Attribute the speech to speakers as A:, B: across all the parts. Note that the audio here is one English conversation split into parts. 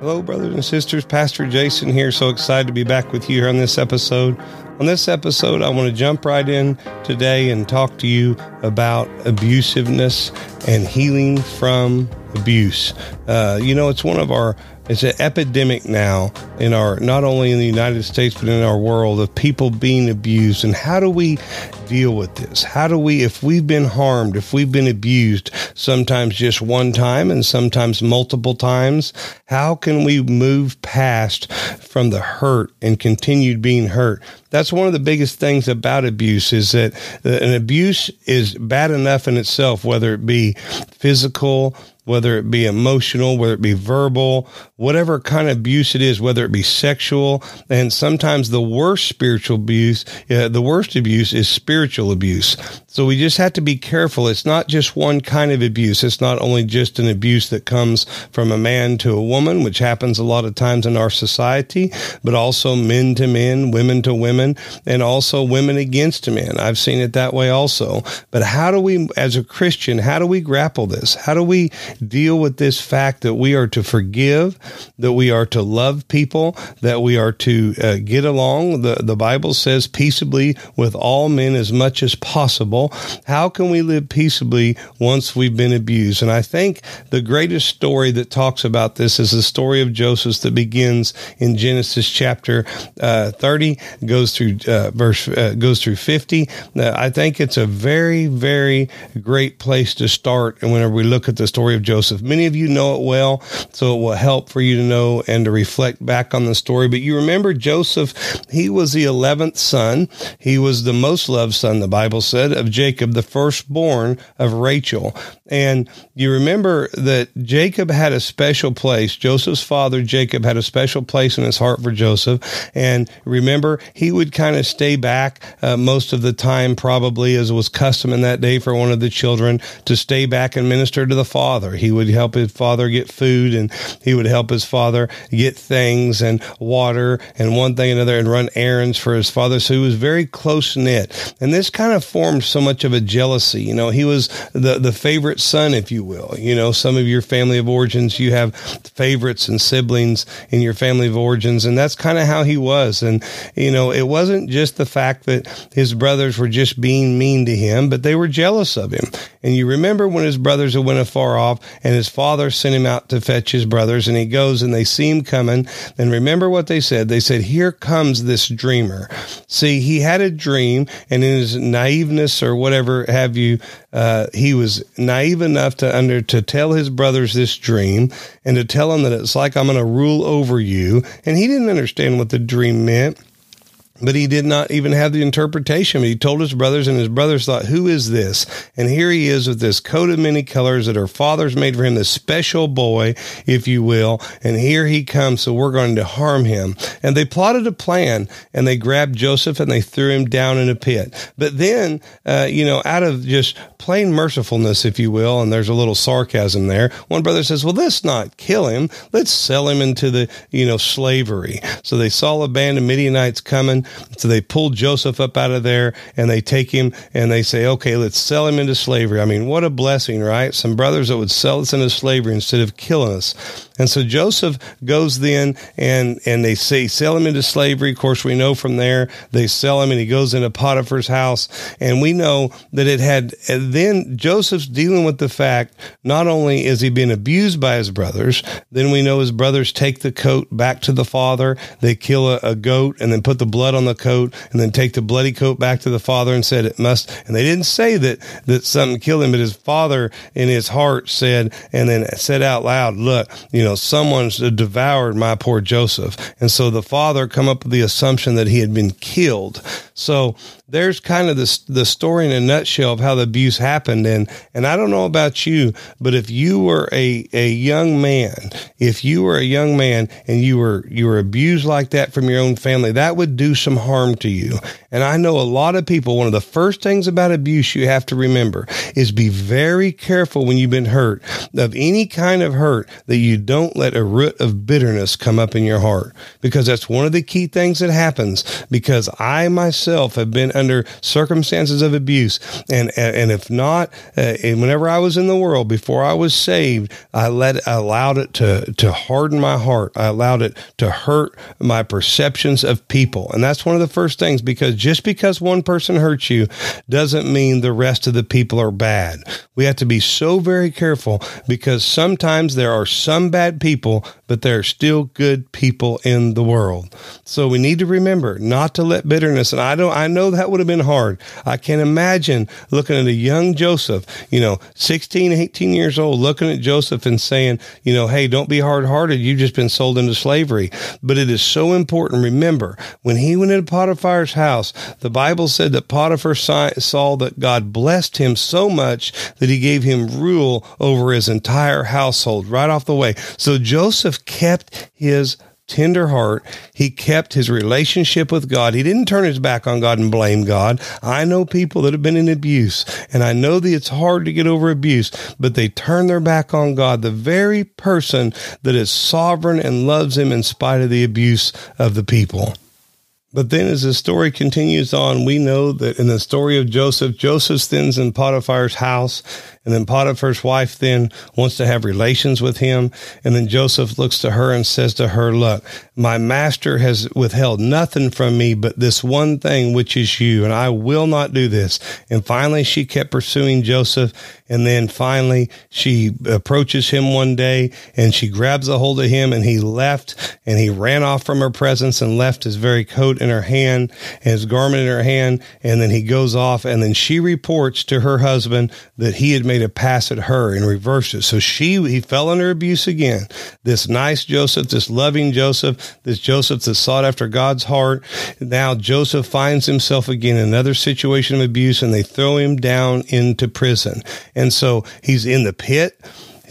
A: Hello, brothers and sisters. Pastor Jason here. So excited to be back with you here on this episode. On this episode, I want to jump right in today and talk to you about abusiveness and healing from abuse. Uh, you know, it's one of our it's an epidemic now in our not only in the United States but in our world of people being abused. And how do we deal with this? How do we, if we've been harmed, if we've been abused, sometimes just one time and sometimes multiple times, how can we move past from the hurt and continued being hurt? That's one of the biggest things about abuse is that an abuse is bad enough in itself, whether it be physical, whether it be emotional, whether it be verbal, whatever kind of abuse it is, whether it be sexual, and sometimes the worst spiritual abuse, uh, the worst abuse is spiritual abuse. So we just have to be careful. It's not just one kind of abuse. It's not only just an abuse that comes from a man to a woman, which happens a lot of times in our society, but also men to men, women to women, and also women against men. I've seen it that way also. But how do we, as a Christian, how do we grapple this? How do we deal with this fact that we are to forgive, that we are to love people, that we are to uh, get along. The, the Bible says peaceably with all men as much as possible. How can we live peaceably once we've been abused? And I think the greatest story that talks about this is the story of Joseph that begins in Genesis chapter uh, 30, goes through uh, verse, uh, goes through 50. Uh, I think it's a very, very great place to start. And whenever we look at the story of Joseph. Many of you know it well, so it will help for you to know and to reflect back on the story. But you remember Joseph, he was the 11th son. He was the most loved son, the Bible said, of Jacob, the firstborn of Rachel. And you remember that Jacob had a special place. Joseph's father, Jacob, had a special place in his heart for Joseph. And remember, he would kind of stay back uh, most of the time, probably as was custom in that day for one of the children to stay back and minister to the father. He would help his father get food and he would help his father get things and water and one thing and another and run errands for his father. So he was very close knit. And this kind of formed so much of a jealousy. You know, he was the, the favorite son, if you will. You know, some of your family of origins, you have favorites and siblings in your family of origins. And that's kind of how he was. And, you know, it wasn't just the fact that his brothers were just being mean to him, but they were jealous of him. And you remember when his brothers went afar off and his father sent him out to fetch his brothers and he goes and they see him coming. And remember what they said? They said, here comes this dreamer. See, he had a dream and in his naiveness or whatever have you, uh, he was naive enough to under, to tell his brothers this dream and to tell them that it's like I'm going to rule over you. And he didn't understand what the dream meant but he did not even have the interpretation. He told his brothers, and his brothers thought, Who is this? And here he is with this coat of many colors that her father's made for him, this special boy, if you will. And here he comes, so we're going to harm him. And they plotted a plan, and they grabbed Joseph and they threw him down in a pit. But then, uh, you know, out of just plain mercifulness, if you will, and there's a little sarcasm there, one brother says, Well, let's not kill him. Let's sell him into the, you know, slavery. So they saw a band of Midianites coming so they pull Joseph up out of there and they take him and they say, okay, let's sell him into slavery. I mean, what a blessing, right? Some brothers that would sell us into slavery instead of killing us. And so Joseph goes then and, and they say, sell him into slavery. Of course, we know from there they sell him and he goes into Potiphar's house. And we know that it had, then Joseph's dealing with the fact, not only is he being abused by his brothers, then we know his brothers take the coat back to the father. They kill a, a goat and then put the blood on the coat and then take the bloody coat back to the father and said it must, and they didn't say that, that something killed him, but his father in his heart said, and then said out loud, look, you know, someone's devoured my poor Joseph. And so the father come up with the assumption that he had been killed. So there's kind of the, the story in a nutshell of how the abuse happened. And, and I don't know about you, but if you were a, a young man, if you were a young man and you were, you were abused like that from your own family, that would do some harm to you. And I know a lot of people, one of the first things about abuse you have to remember is be very careful when you've been hurt of any kind of hurt that you don't let a root of bitterness come up in your heart because that's one of the key things that happens because I myself have been under circumstances of abuse. And, and if not, uh, and whenever I was in the world before I was saved, I let I allowed it to to harden my heart. I allowed it to hurt my perceptions of people, and that's one of the first things. Because just because one person hurts you doesn't mean the rest of the people are bad. We have to be so very careful because sometimes there are some bad people, but there are still good people in the world. So we need to remember not to let bitterness. And I don't. I know that would have been hard. I can imagine looking at a young Joseph, you know, 16, 18 years old, looking at Joseph and saying, you know, hey, don't be hard hearted. You've just been sold into slavery. But it is so important. Remember, when he went into Potiphar's house, the Bible said that Potiphar saw that God blessed him so much that he gave him rule over his entire household right off the way. So Joseph kept his tender heart. He kept his relationship with God. He didn't turn his back on God and blame God. I know people that have been in abuse, and I know that it's hard to get over abuse, but they turn their back on God, the very person that is sovereign and loves him in spite of the abuse of the people. But then as the story continues on, we know that in the story of Joseph, Joseph sins in Potiphar's house and then Potiphar's wife then wants to have relations with him. And then Joseph looks to her and says to her, look, my master has withheld nothing from me but this one thing, which is you. And I will not do this. And finally, she kept pursuing Joseph. And then finally, she approaches him one day and she grabs a hold of him and he left and he ran off from her presence and left his very coat in her hand and his garment in her hand. And then he goes off and then she reports to her husband that he had made a pass at her and reversed it. So she, he fell under abuse again. This nice Joseph, this loving Joseph, this Joseph that sought after God's heart. Now Joseph finds himself again in another situation of abuse and they throw him down into prison. And so he's in the pit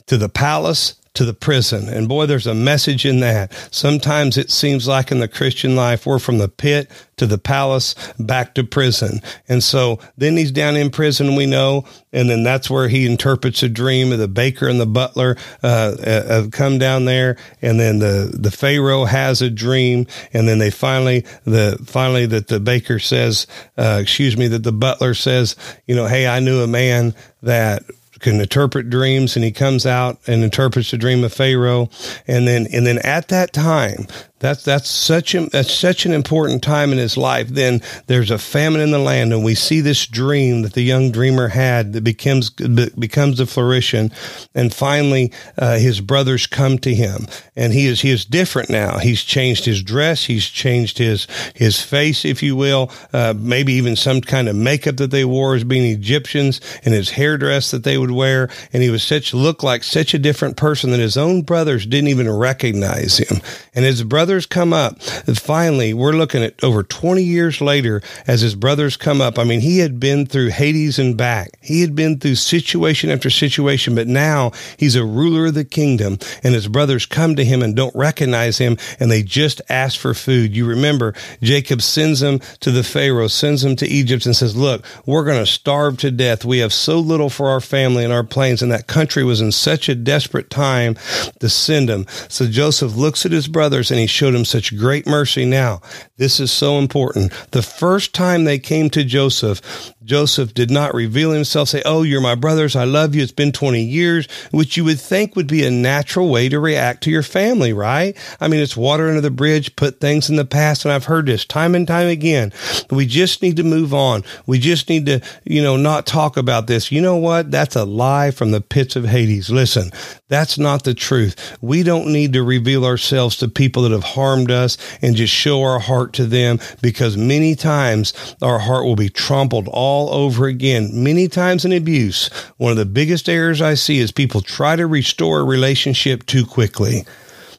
A: to the palace to the prison. And boy, there's a message in that. Sometimes it seems like in the Christian life, we're from the pit to the palace back to prison. And so then he's down in prison, we know, and then that's where he interprets a dream of the baker and the butler, uh, uh, have come down there. And then the, the Pharaoh has a dream. And then they finally, the, finally that the baker says, uh, excuse me, that the butler says, you know, Hey, I knew a man that can interpret dreams and he comes out and interprets the dream of Pharaoh. And then, and then at that time, that's that's such a that's such an important time in his life. Then there's a famine in the land, and we see this dream that the young dreamer had that becomes becomes a flourishing. And finally, uh, his brothers come to him, and he is he is different now. He's changed his dress, he's changed his his face, if you will, uh, maybe even some kind of makeup that they wore as being Egyptians, and his hairdress that they would wear. And he was such look like such a different person that his own brothers didn't even recognize him. And his brother brothers come up. Finally, we're looking at over 20 years later as his brothers come up. I mean, he had been through Hades and back. He had been through situation after situation, but now he's a ruler of the kingdom and his brothers come to him and don't recognize him and they just ask for food. You remember Jacob sends them to the Pharaoh, sends them to Egypt and says, look, we're going to starve to death. We have so little for our family and our planes. And that country was in such a desperate time to send them. So Joseph looks at his brothers and he showed him such great mercy. Now, this is so important. The first time they came to Joseph, Joseph did not reveal himself, say, Oh, you're my brothers. I love you. It's been 20 years, which you would think would be a natural way to react to your family, right? I mean, it's water under the bridge, put things in the past. And I've heard this time and time again. We just need to move on. We just need to, you know, not talk about this. You know what? That's a lie from the pits of Hades. Listen, that's not the truth. We don't need to reveal ourselves to people that have harmed us and just show our heart to them because many times our heart will be trampled all over again. Many times in abuse, one of the biggest errors I see is people try to restore a relationship too quickly.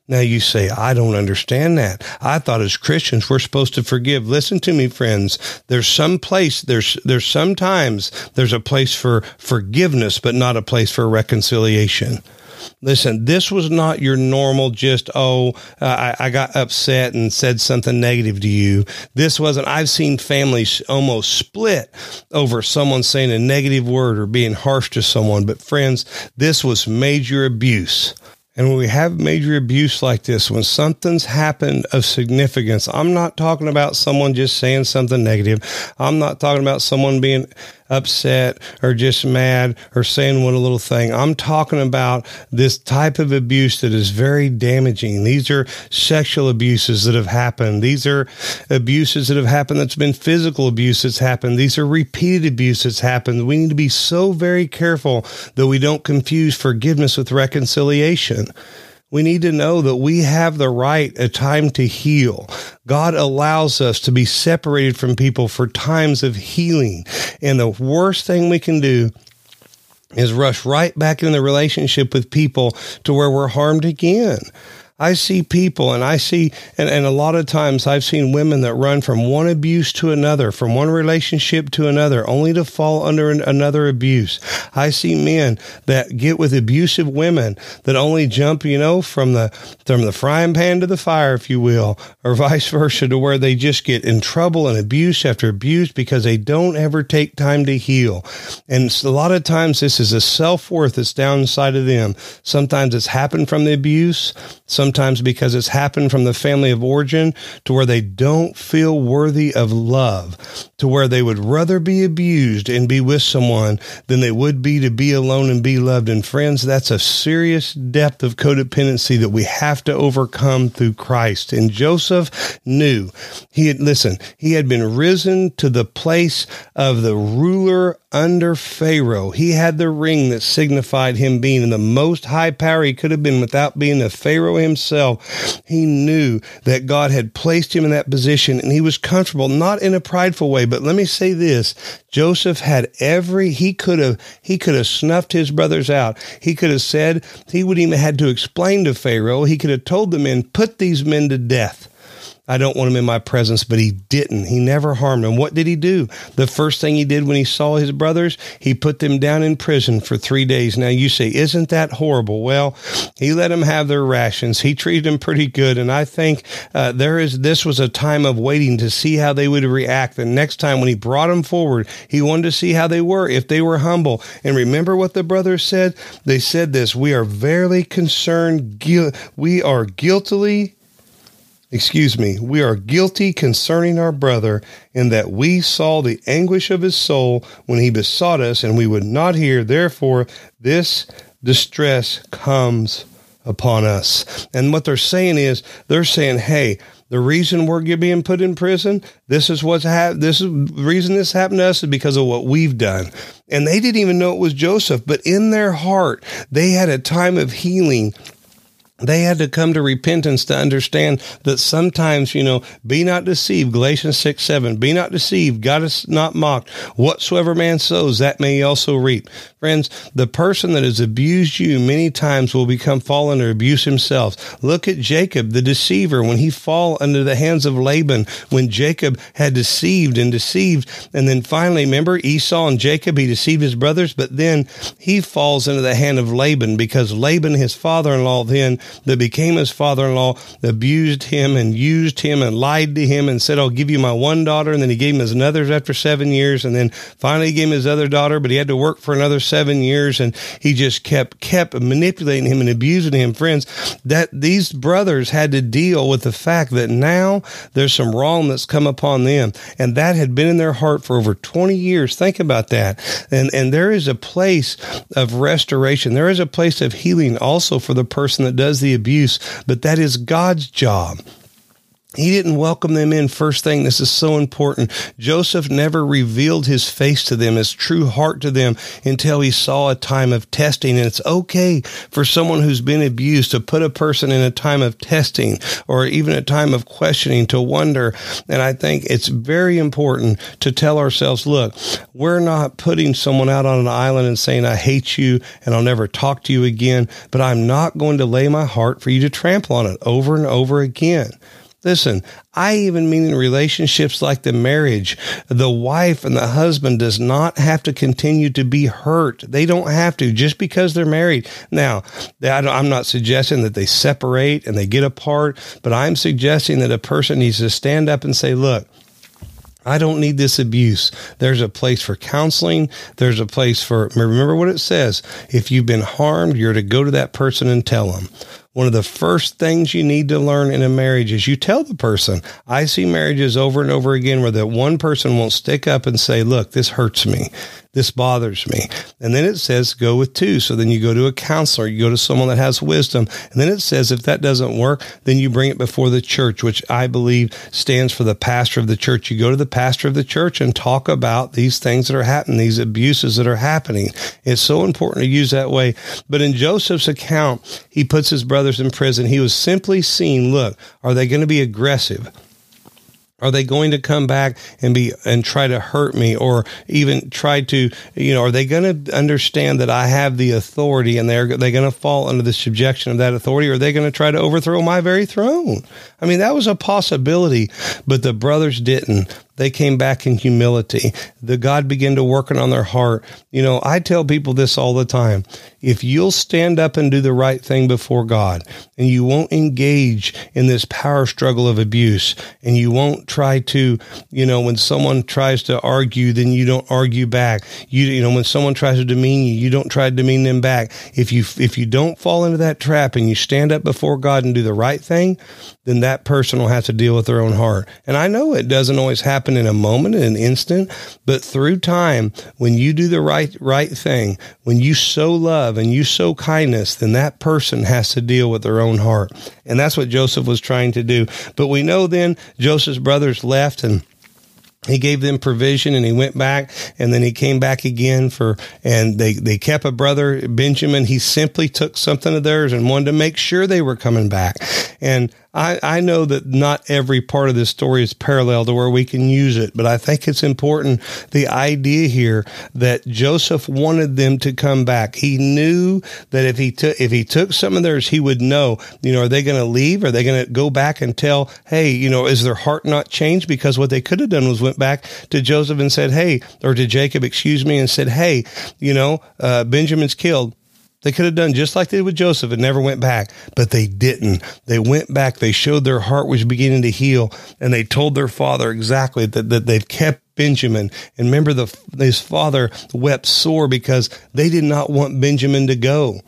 A: Now you say, I don't understand that. I thought as Christians we're supposed to forgive. Listen to me, friends. There's some place, there's, there's sometimes there's a place for forgiveness, but not a place for reconciliation. Listen, this was not your normal just, oh, uh, I, I got upset and said something negative to you. This wasn't, I've seen families almost split over someone saying a negative word or being harsh to someone. But friends, this was major abuse. And when we have major abuse like this, when something's happened of significance, I'm not talking about someone just saying something negative. I'm not talking about someone being upset or just mad or saying one little thing. I'm talking about this type of abuse that is very damaging. These are sexual abuses that have happened. These are abuses that have happened that's been physical abuse that's happened. These are repeated abuse that's happened. We need to be so very careful that we don't confuse forgiveness with reconciliation. We need to know that we have the right, a time to heal. God allows us to be separated from people for times of healing. And the worst thing we can do is rush right back in the relationship with people to where we're harmed again. I see people and I see, and, and a lot of times I've seen women that run from one abuse to another, from one relationship to another, only to fall under an, another abuse. I see men that get with abusive women that only jump, you know, from the, from the frying pan to the fire, if you will, or vice versa to where they just get in trouble and abuse after abuse because they don't ever take time to heal. And a lot of times this is a self worth that's down inside of them. Sometimes it's happened from the abuse sometimes because it's happened from the family of origin to where they don't feel worthy of love, to where they would rather be abused and be with someone than they would be to be alone and be loved. And friends, that's a serious depth of codependency that we have to overcome through Christ. And Joseph knew he had, listen, he had been risen to the place of the ruler under Pharaoh. He had the ring that signified him being in the most high power he could have been without being a Pharaoh himself. He knew that God had placed him in that position and he was comfortable, not in a prideful way, but let me say this. Joseph had every, he could have, he could have snuffed his brothers out. He could have said, he would even had to explain to Pharaoh. He could have told the men, put these men to death. I don't want him in my presence, but he didn't. He never harmed him. What did he do? The first thing he did when he saw his brothers, he put them down in prison for three days. Now you say, isn't that horrible? Well, he let them have their rations. He treated them pretty good. And I think uh, there is, this was a time of waiting to see how they would react. The next time when he brought them forward, he wanted to see how they were, if they were humble. And remember what the brothers said? They said this, we are verily concerned, we are guiltily excuse me, we are guilty concerning our brother in that we saw the anguish of his soul when he besought us and we would not hear. Therefore, this distress comes upon us. And what they're saying is, they're saying, hey, the reason we're being put in prison, this is what's happened. This is the reason this happened to us is because of what we've done. And they didn't even know it was Joseph, but in their heart, they had a time of healing they had to come to repentance to understand that sometimes, you know, be not deceived. Galatians 6, 7. Be not deceived. God is not mocked. Whatsoever man sows, that may he also reap. Friends, the person that has abused you many times will become fallen or abuse himself. Look at Jacob, the deceiver, when he fall under the hands of Laban, when Jacob had deceived and deceived. And then finally, remember Esau and Jacob, he deceived his brothers, but then he falls into the hand of Laban because Laban, his father-in-law, then that became his father-in-law, abused him and used him and lied to him and said, I'll give you my one daughter. And then he gave him his another after seven years. And then finally gave him his other daughter, but he had to work for another seven years. And he just kept, kept manipulating him and abusing him. Friends, that these brothers had to deal with the fact that now there's some wrong that's come upon them. And that had been in their heart for over 20 years. Think about that. And, and there is a place of restoration. There is a place of healing also for the person that does the abuse, but that is God's job. He didn't welcome them in first thing. This is so important. Joseph never revealed his face to them, his true heart to them until he saw a time of testing. And it's okay for someone who's been abused to put a person in a time of testing or even a time of questioning to wonder. And I think it's very important to tell ourselves, look, we're not putting someone out on an island and saying, I hate you and I'll never talk to you again, but I'm not going to lay my heart for you to trample on it over and over again. Listen, I even mean in relationships like the marriage, the wife and the husband does not have to continue to be hurt. They don't have to just because they're married. Now, I'm not suggesting that they separate and they get apart, but I'm suggesting that a person needs to stand up and say, look, I don't need this abuse. There's a place for counseling. There's a place for, remember what it says. If you've been harmed, you're to go to that person and tell them. One of the first things you need to learn in a marriage is you tell the person. I see marriages over and over again where that one person won't stick up and say, look, this hurts me. This bothers me. And then it says go with two. So then you go to a counselor, you go to someone that has wisdom. And then it says if that doesn't work, then you bring it before the church, which I believe stands for the pastor of the church. You go to the pastor of the church and talk about these things that are happening, these abuses that are happening. It's so important to use that way. But in Joseph's account, he puts his brothers in prison. He was simply seen, look, are they going to be aggressive? Are they going to come back and be and try to hurt me or even try to, you know, are they going to understand that I have the authority and they're they going to fall under the subjection of that authority or are they going to try to overthrow my very throne? I mean, that was a possibility, but the brothers didn't. They came back in humility. The God began to working on their heart. You know, I tell people this all the time. If you'll stand up and do the right thing before God and you won't engage in this power struggle of abuse and you won't try to, you know, when someone tries to argue, then you don't argue back. You, you know, when someone tries to demean you, you don't try to demean them back. If you, if you don't fall into that trap and you stand up before God and do the right thing, then that person will have to deal with their own heart. And I know it doesn't always happen in a moment, in an instant, but through time, when you do the right, right thing, when you sow love and you sow kindness, then that person has to deal with their own heart. And that's what Joseph was trying to do. But we know then Joseph's brothers left and he gave them provision and he went back and then he came back again for and they they kept a brother benjamin he simply took something of theirs and wanted to make sure they were coming back and I, I know that not every part of this story is parallel to where we can use it, but I think it's important. The idea here that Joseph wanted them to come back. He knew that if he took, if he took some of theirs, he would know, you know, are they going to leave? Are they going to go back and tell, Hey, you know, is their heart not changed? Because what they could have done was went back to Joseph and said, Hey, or to Jacob, excuse me, and said, Hey, you know, uh, Benjamin's killed they could have done just like they did with Joseph and never went back, but they didn't. They went back. They showed their heart was beginning to heal and they told their father exactly that, that they've kept Benjamin. And remember the, his father wept sore because they did not want Benjamin to go.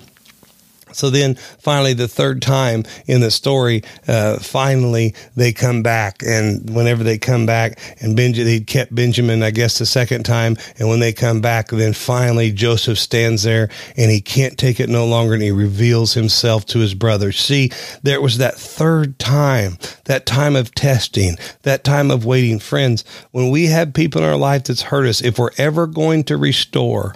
A: So then finally, the third time in the story, uh, finally they come back. And whenever they come back and Benjamin, they kept Benjamin, I guess the second time. And when they come back, then finally Joseph stands there and he can't take it no longer and he reveals himself to his brothers. See, there was that third time, that time of testing, that time of waiting. Friends, when we have people in our life that's hurt us, if we're ever going to restore,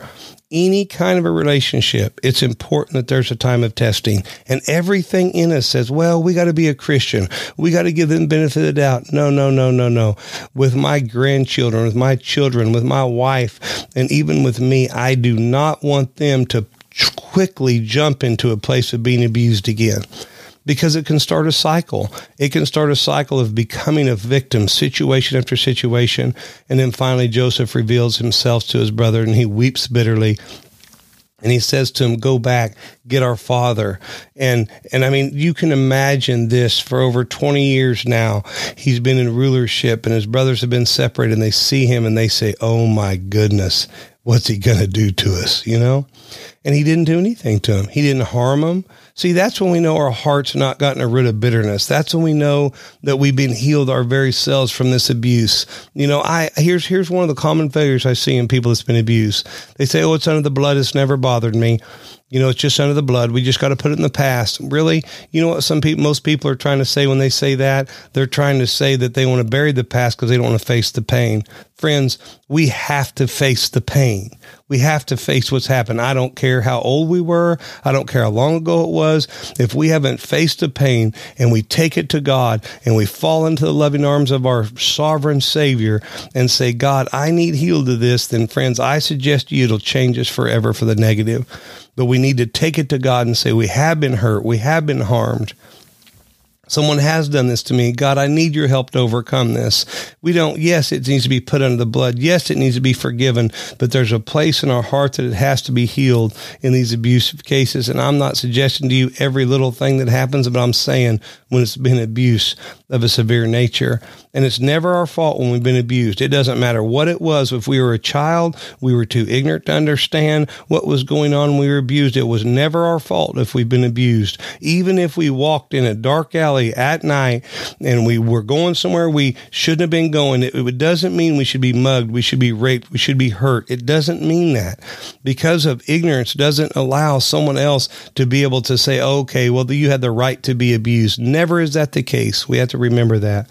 A: any kind of a relationship, it's important that there's a time of testing. And everything in us says, well, we got to be a Christian. We got to give them benefit of the doubt. No, no, no, no, no. With my grandchildren, with my children, with my wife, and even with me, I do not want them to quickly jump into a place of being abused again because it can start a cycle. It can start a cycle of becoming a victim, situation after situation. And then finally, Joseph reveals himself to his brother and he weeps bitterly. And he says to him, go back, get our father. And, and I mean, you can imagine this for over 20 years now. He's been in rulership and his brothers have been separated and they see him and they say, Oh my goodness, what's he going to do to us? You know? And he didn't do anything to him. He didn't harm him. See, that's when we know our heart's not gotten root of bitterness. That's when we know that we've been healed our very selves from this abuse. You know, I here's here's one of the common failures I see in people that's been abused. They say, "Oh, it's under the blood. It's never bothered me." You know, it's just under the blood. We just got to put it in the past. Really? You know what some people, most people are trying to say when they say that? They're trying to say that they want to bury the past because they don't want to face the pain. Friends, we have to face the pain. We have to face what's happened. I don't care how old we were. I don't care how long ago it was. If we haven't faced the pain and we take it to God and we fall into the loving arms of our sovereign Savior and say, God, I need healed to this, then friends, I suggest you it'll change us forever for the negative. But we need to take it to God and say, we have been hurt. We have been harmed. Someone has done this to me. God, I need your help to overcome this. We don't, yes, it needs to be put under the blood. Yes, it needs to be forgiven, but there's a place in our heart that it has to be healed in these abusive cases. And I'm not suggesting to you every little thing that happens, but I'm saying when it's been abuse of a severe nature. And it's never our fault when we've been abused. It doesn't matter what it was. If we were a child, we were too ignorant to understand what was going on when we were abused. It was never our fault if we've been abused. Even if we walked in a dark alley at night and we were going somewhere we shouldn't have been going, it, it doesn't mean we should be mugged, we should be raped, we should be hurt. It doesn't mean that. Because of ignorance doesn't allow someone else to be able to say, okay, well, you had the right to be abused. Never is that the case. We have to remember that.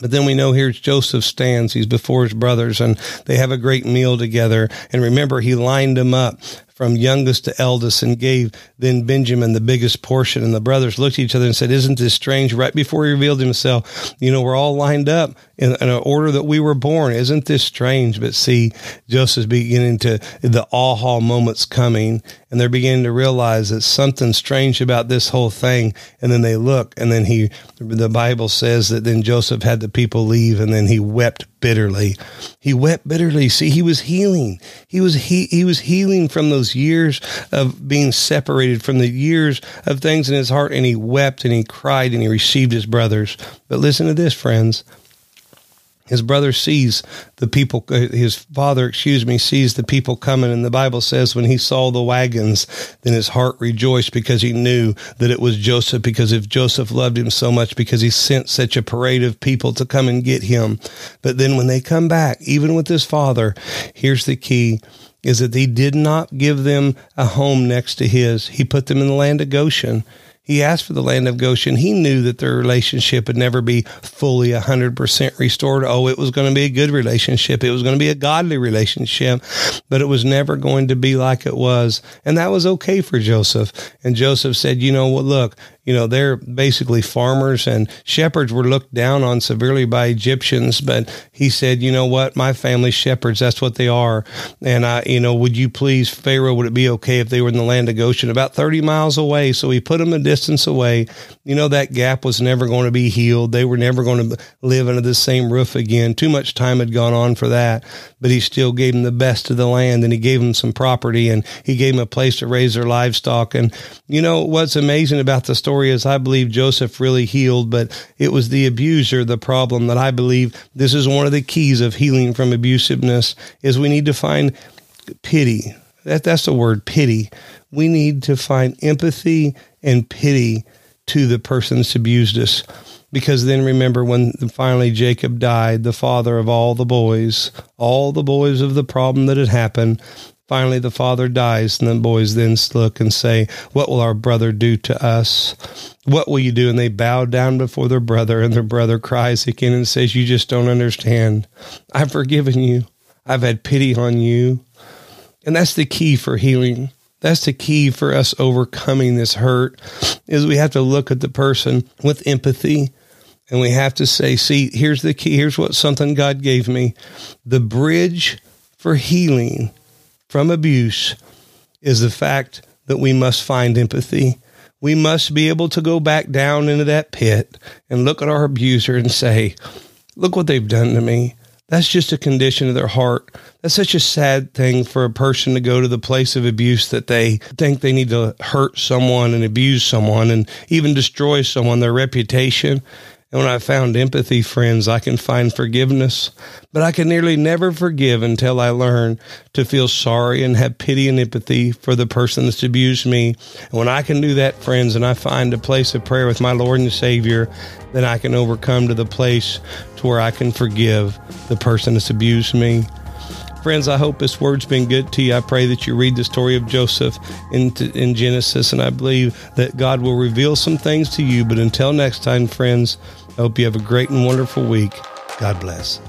A: But then we know here's Joseph stands. He's before his brothers and they have a great meal together. And remember, he lined them up from youngest to eldest and gave then Benjamin the biggest portion. And the brothers looked at each other and said, Isn't this strange? Right before he revealed himself, you know, we're all lined up in, in an order that we were born. Isn't this strange? But see, Joseph's beginning to, the aha moments coming, and they're beginning to realize that something strange about this whole thing. And then they look, and then he, the Bible says that then Joseph had the people leave, and then he wept bitterly. He wept bitterly. See, he was healing. He was he, he was healing from those years of being separated, from the years of things in his heart, and he wept and he cried and he received his brothers. But listen to this, friends. His brother sees the people uh, his father excuse me sees the people coming. And the bible says when he saw the wagons then his heart rejoiced because he knew that it was joseph because if joseph loved him so much because he sent such a parade of people to come and get him. But then when they come back even with his father here's the key is that he did not give them a home next to his he put them in the land of goshen he asked for the land of Goshen. He knew that their relationship would never be fully 100% restored. Oh, it was going to be a good relationship. It was going to be a godly relationship, but it was never going to be like it was. And that was okay for Joseph. And Joseph said, you know what, look, you know, they're basically farmers and shepherds were looked down on severely by Egyptians. But he said, you know what? My family shepherds, that's what they are. And I, you know, would you please, Pharaoh, would it be okay if they were in the land of Goshen about 30 miles away? So he put them a distance away. You know, that gap was never going to be healed. They were never going to live under the same roof again. Too much time had gone on for that. But he still gave them the best of the land and he gave them some property and he gave them a place to raise their livestock. And, you know, what's amazing about the story story is I believe Joseph really healed, but it was the abuser, the problem that I believe this is one of the keys of healing from abusiveness is we need to find pity. That, that's the word pity. We need to find empathy and pity to the person that's abused us. Because then remember when finally Jacob died, the father of all the boys, all the boys of the problem that had happened, Finally, the father dies, and the boys then look and say, What will our brother do to us? What will you do? And they bow down before their brother, and their brother cries again and says, You just don't understand. I've forgiven you. I've had pity on you. And that's the key for healing. That's the key for us overcoming this hurt is we have to look at the person with empathy and we have to say, see, here's the key. Here's what something God gave me. The bridge for healing from abuse is the fact that we must find empathy. We must be able to go back down into that pit and look at our abuser and say, Look what they've done to me. That's just a condition of their heart. That's such a sad thing for a person to go to the place of abuse that they think they need to hurt someone and abuse someone and even destroy someone, their reputation. And when I found empathy, friends, I can find forgiveness. But I can nearly never forgive until I learn to feel sorry and have pity and empathy for the person that's abused me. And when I can do that, friends, and I find a place of prayer with my Lord and Savior, then I can overcome to the place to where I can forgive the person that's abused me. Friends, I hope this word's been good to you. I pray that you read the story of Joseph in, in Genesis, and I believe that God will reveal some things to you. But until next time, friends, I hope you have a great and wonderful week. God bless.